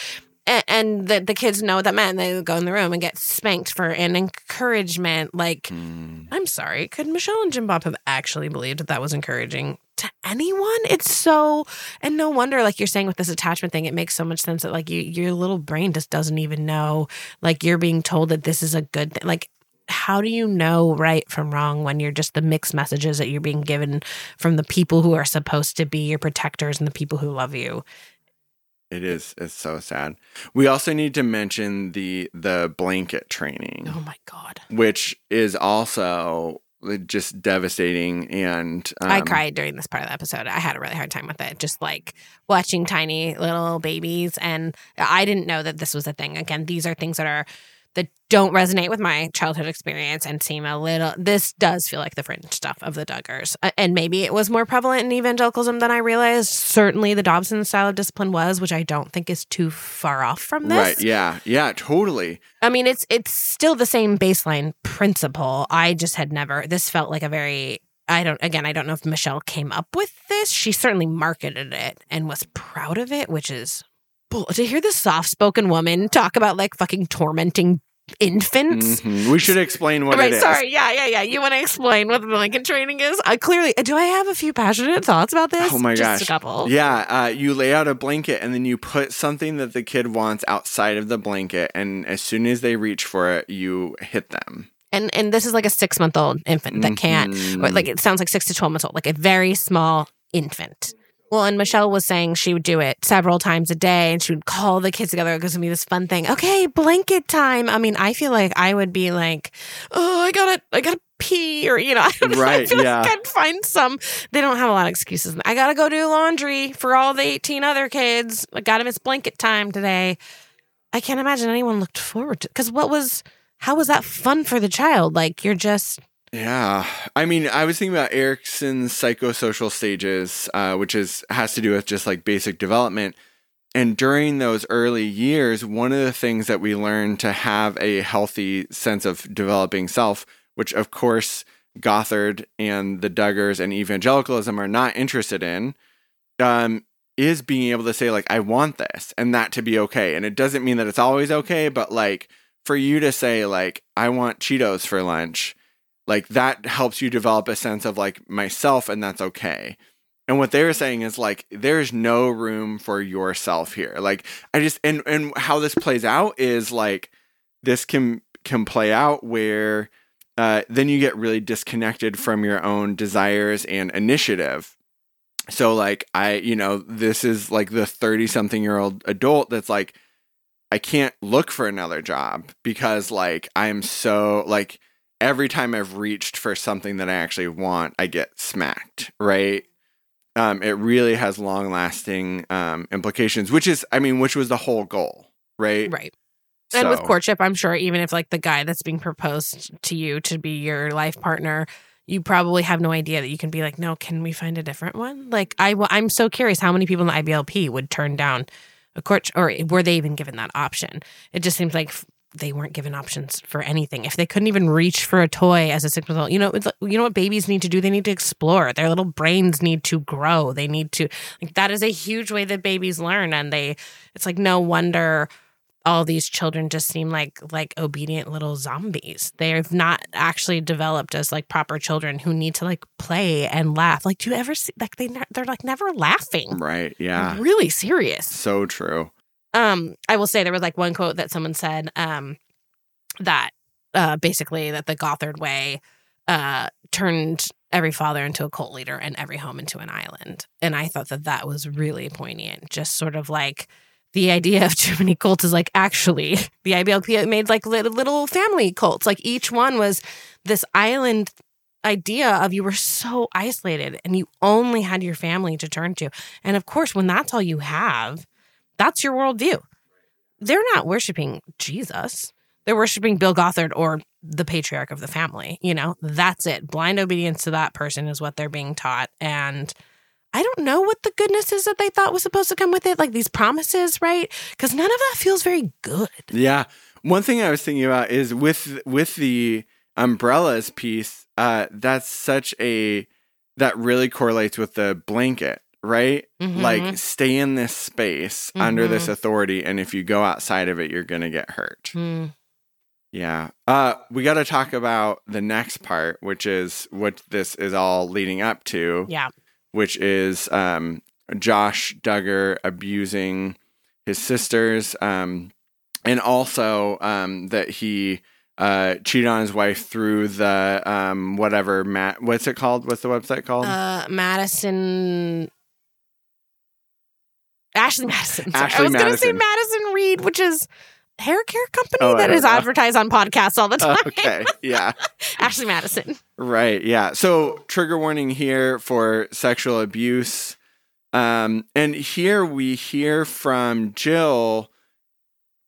and, the, the kids know what that meant. They go in the room and get spanked for an encouragement. Like, mm. I'm sorry, could Michelle and Jim Bob have actually believed that that was encouraging to anyone? It's so, and no wonder, like you're saying with this attachment thing, it makes so much sense that like you, your little brain just doesn't even know. Like you're being told that this is a good thing. Like, how do you know right from wrong when you're just the mixed messages that you're being given from the people who are supposed to be your protectors and the people who love you? It is. It's so sad. We also need to mention the the blanket training. Oh my god. Which is also just devastating and um, I cried during this part of the episode. I had a really hard time with it. Just like watching tiny little babies and I didn't know that this was a thing. Again, these are things that are that don't resonate with my childhood experience and seem a little this does feel like the fringe stuff of the duggars. And maybe it was more prevalent in evangelicalism than i realized. Certainly the dobson style of discipline was which i don't think is too far off from this. Right. Yeah. Yeah totally. I mean it's it's still the same baseline principle. I just had never this felt like a very I don't, again, I don't know if Michelle came up with this. She certainly marketed it and was proud of it, which is bull. to hear the soft spoken woman talk about like fucking tormenting infants. Mm-hmm. We should explain what right, it is. Sorry, yeah, yeah, yeah. You want to explain what the blanket training is? I clearly do. I have a few passionate thoughts about this. Oh my Just gosh, a couple. Yeah, uh, you lay out a blanket and then you put something that the kid wants outside of the blanket, and as soon as they reach for it, you hit them. And and this is like a six month old infant that can't, mm-hmm. or like it sounds like six to twelve months old, like a very small infant. Well, and Michelle was saying she would do it several times a day and she would call the kids together. It was going to be this fun thing. Okay, blanket time. I mean, I feel like I would be like, oh, I got to, I got to pee or, you know, right, I feel yeah. like I'd find some. They don't have a lot of excuses. I got to go do laundry for all the 18 other kids. I got to miss blanket time today. I can't imagine anyone looked forward to, because what was, how was that fun for the child? Like, you're just, yeah, I mean, I was thinking about Erikson's psychosocial stages, uh, which is has to do with just like basic development. And during those early years, one of the things that we learn to have a healthy sense of developing self, which of course Gothard and the Duggars and evangelicalism are not interested in, um, is being able to say like, "I want this," and that to be okay. And it doesn't mean that it's always okay, but like for you to say like, "I want Cheetos for lunch." Like that helps you develop a sense of like myself and that's okay. And what they were saying is like there's no room for yourself here. Like i just and and how this plays out is like this can can play out where uh, then you get really disconnected from your own desires and initiative. So like i you know this is like the 30 something year old adult that's like i can't look for another job because like i'm so like every time i've reached for something that i actually want i get smacked right um it really has long lasting um implications which is i mean which was the whole goal right Right. And with courtship, I'm sure even if like the guy that's being proposed to you to be your life partner, you probably have no idea that you can be like, no, can we find a different one? Like I, w- I'm so curious how many people in the IBLP would turn down a court, or were they even given that option? It just seems like they weren't given options for anything. If they couldn't even reach for a toy as a six month old, you know, it's, like- you know what babies need to do? They need to explore. Their little brains need to grow. They need to like that is a huge way that babies learn, and they. It's like no wonder all these children just seem like like obedient little zombies. They've not actually developed as like proper children who need to like play and laugh. Like, do you ever see like they ne- they're like never laughing? right They're yeah really serious. so true Um, I will say there was like one quote that someone said um that uh basically that the Gothard way uh turned every father into a cult leader and every home into an island. And I thought that that was really poignant. Just sort of like the idea of too many cults is like actually the IBLP made like little, little family cults. Like each one was this island idea of you were so isolated and you only had your family to turn to. And of course, when that's all you have, that's your worldview. They're not worshiping Jesus. They're worshiping Bill Gothard or the patriarch of the family. You know, that's it. Blind obedience to that person is what they're being taught. And I don't know what the goodness is that they thought was supposed to come with it, like these promises, right? Because none of that feels very good. Yeah. One thing I was thinking about is with with the umbrellas piece, uh, that's such a that really correlates with the blanket, right? Mhm. Like stay in this space under this authority, and if you go outside of it, you're gonna get hurt. Hmm. Yeah. Uh, we got to talk about the next part, which is what this is all leading up to, yeah. which is um, Josh Duggar abusing his sisters, um, and also um, that he uh, cheated on his wife through the um, whatever Matt. What's it called? What's the website called? Uh, Madison. Ashley Madison. Sorry. I was going to say Madison. Reed, which is hair care company Oh, that is know. advertised on podcasts all the time. okay. Yeah. Ashley Madison. Right. Yeah. So trigger warning here for sexual abuse. Um, and here we hear from Jill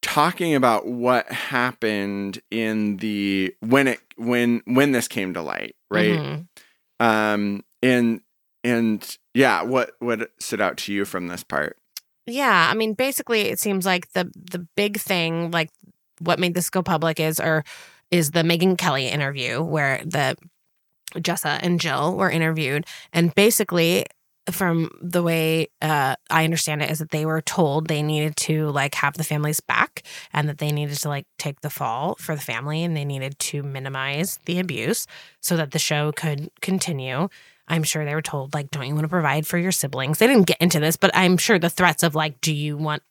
talking about what happened in the when it when when this came to light, right? Mhm. Um, and and yeah, what what stood out to you from this part? Yeah, I mean, basically, it seems like the the big thing, like what made this go public, is or is the Megyn Kelly interview where the Jessa and Jill were interviewed, and basically, from the way uh, I understand it, is that they were told they needed to like have the families back, and that they needed to like take the fall for the family, and they needed to minimize the abuse so that the show could continue. I'm sure they were told, like, don't you want to provide for your siblings? They didn't get into this, but I'm sure the threats of, like, do you want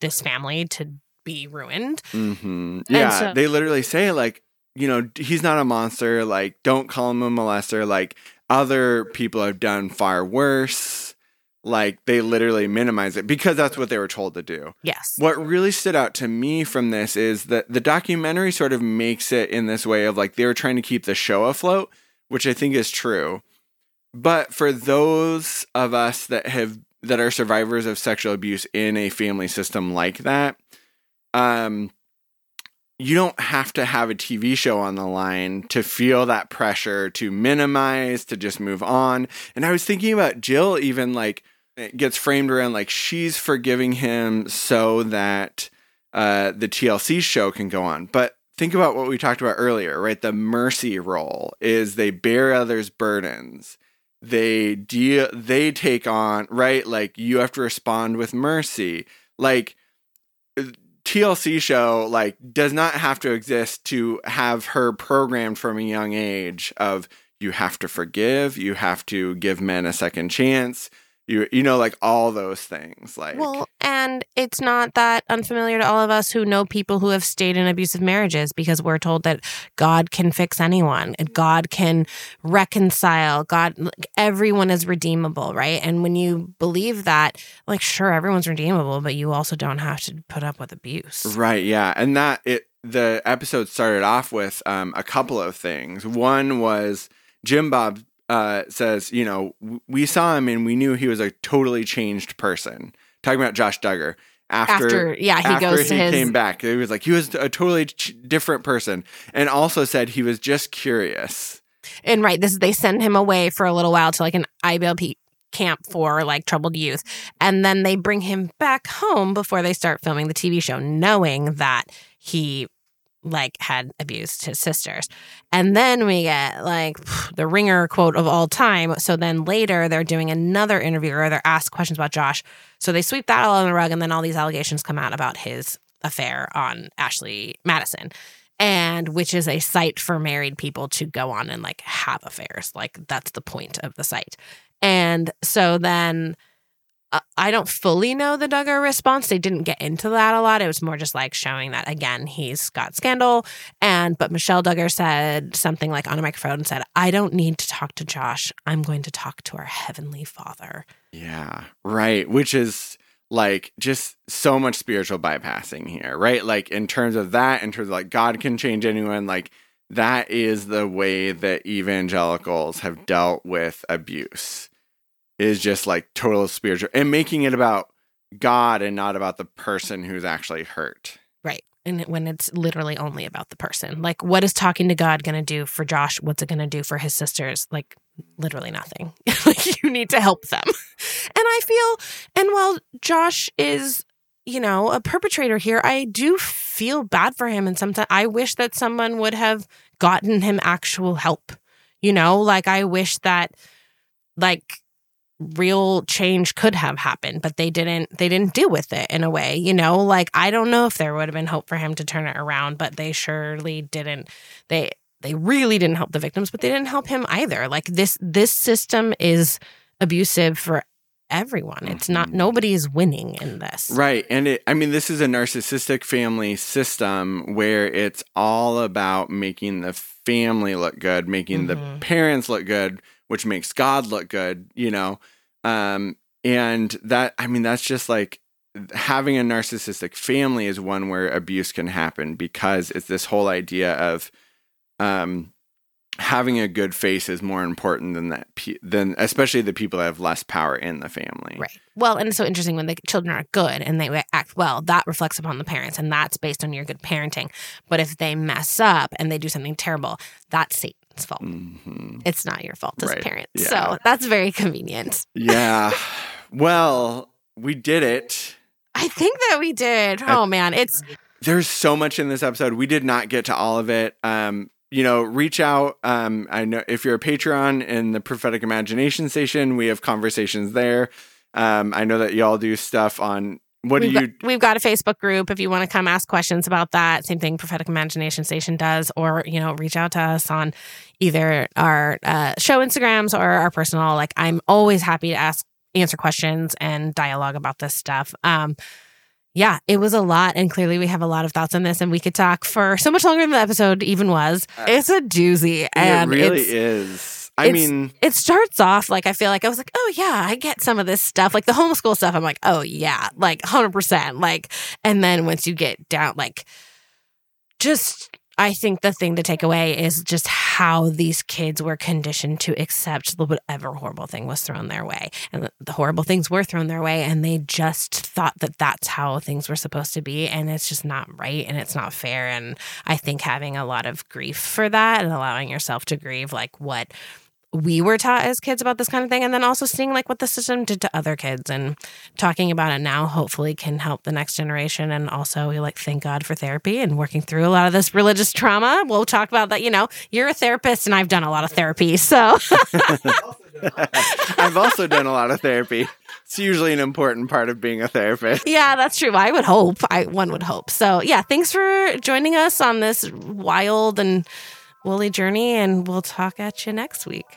this family to be ruined? hmm Yeah, so- they literally say like, you know, he's not a monster. Like, don't call him a molester. Like, other people have done far worse. Like, they literally minimize it because that's what they were told to do. Yes. What really stood out to me from this is that the documentary sort of makes it in this way of like they were trying to keep the show afloat, which I think is true. But for those of us that have that are survivors of sexual abuse in a family system like that, um you don't have to have a TV show on the line to feel that pressure to minimize, to just move on. And I was thinking about Jill even like it gets framed around like she's forgiving him so that uh, the TLC show can go on. But think about what we talked about earlier, right? The mercy role is they bear others' burdens. They deal they take on, right? Like you have to respond with mercy. Like uh, TLC show like does not have to exist to have her programmed from a young age of you have to forgive, you have to give men a second chance, you you know like all those things like Well, and it's not that unfamiliar to all of us who know people who have stayed in abusive marriages because we're told that God can fix anyone and God can reconcile. God, like, everyone is redeemable, right? And when you believe that, like, sure, everyone's redeemable, but you also don't have to put up with abuse. Right, yeah. And that it the episode started off with um, a couple of things. One was Jim Bob uh, says, you know, we saw him and we knew he was a totally changed person. Talking about Josh Duggar. After, After, yeah, he after goes to he his. came back, he was like he was a totally ch- different person, and also said he was just curious. and right, this they send him away for a little while to like an IBLP camp for like troubled youth, and then they bring him back home before they start filming the TV show, knowing that he like had abused his sisters. And then we get like the ringer quote of all time. So then later they're doing another interview or they're asked questions about Josh. So they sweep that all on the rug and then all these allegations come out about his affair on Ashley Madison. And which is a site for married people to go on and like have affairs. Like that's the point of the site. And so then I don't fully know the Duggar response. They didn't get into that a lot. It was more just like showing that again he's got scandal. And but Michelle Duggar said something like on a microphone and said, "I don't need to talk to Josh. I'm going to talk to our heavenly Father." Yeah, right. Which is like just so much spiritual bypassing here, right? Like in terms of that, in terms of like God can change anyone, like that is the way that evangelicals have dealt with abuse. Is just like total spiritual and making it about God and not about the person who's actually hurt. Right. And when it's literally only about the person. Like, what is talking to God going to do for Josh? What's it going to do for his sisters? Like, literally nothing. like, you need to help them. and I feel, and while Josh is, you know, a perpetrator here, I do feel bad for him. And sometimes I wish that someone would have gotten him actual help. You know, like, I wish that, like, real change could have happened but they didn't they didn't deal with it in a way you know like i don't know if there would have been hope for him to turn it around but they surely didn't they they really didn't help the victims but they didn't help him either like this this system is abusive for everyone it's not Mhm. nobody is winning in this Right. And it, I mean, this is a narcissistic family system where it's all about making the family look good, making the Mhm. parents look good, which makes God look good, you know? Um, and that, I mean, that's just like having a narcissistic family is one where abuse can happen because it's this whole idea of, um, having a good face is more important than that than especially the people that have less power in the family Right. Well, and it's so interesting when the children are good and they act well, that reflects upon the parents and that's based on your good parenting. But if they mess up and they do something terrible, that's Satan's fault. hmm It's not your fault as Right. a parent. Yeah. So that's very convenient. Yeah. Well, we did it. I think that we did. Oh man, it's There's so much in this episode. We did not get to all of it. Um, you know, reach out. Um, I know if you're a Patreon in the Prophetic Imagination Station, we have conversations there. Um, I know that y'all do stuff on what do we've, you got, we've got a Facebook group if you want to come ask questions about that. Same thing Prophetic Imagination Station does, or you know, reach out to us on either our uh, show Instagrams or our personal. Like, I'm always happy to ask, answer questions, and dialogue about this stuff. Um, yeah, it was a lot, and clearly we have a lot of thoughts on this, and we could talk for so much longer than the episode even was. It's a doozy, and it really is. I it's- mean, it starts off like I feel like I was like, oh yeah, I get some of this stuff. Like the homeschool stuff, I'm like, oh yeah, like 100%. Like, and then once you get down, like, just, I think the thing to take away is just how these kids were conditioned to accept whatever horrible thing was thrown their way. And the- the horrible things were thrown their way, and they just thought that that's how things were supposed to be. And it's just not right and it's not fair. And I think having a lot of grief for that and allowing yourself to grieve, like, what we were taught as kids about this kind of thing and then also seeing like what the system did to other kids and talking about it now hopefully can help the next generation and also we like thank god for therapy and working through a lot of this religious trauma we'll talk about that you know you're a therapist and i've done a lot of therapy so I've also done a lot of therapy. It's usually an important part of being a therapist. Yeah, that's true. I would hope. I one would hope. So yeah, thanks for joining us on this wild and woolly journey, and we'll talk at you next week.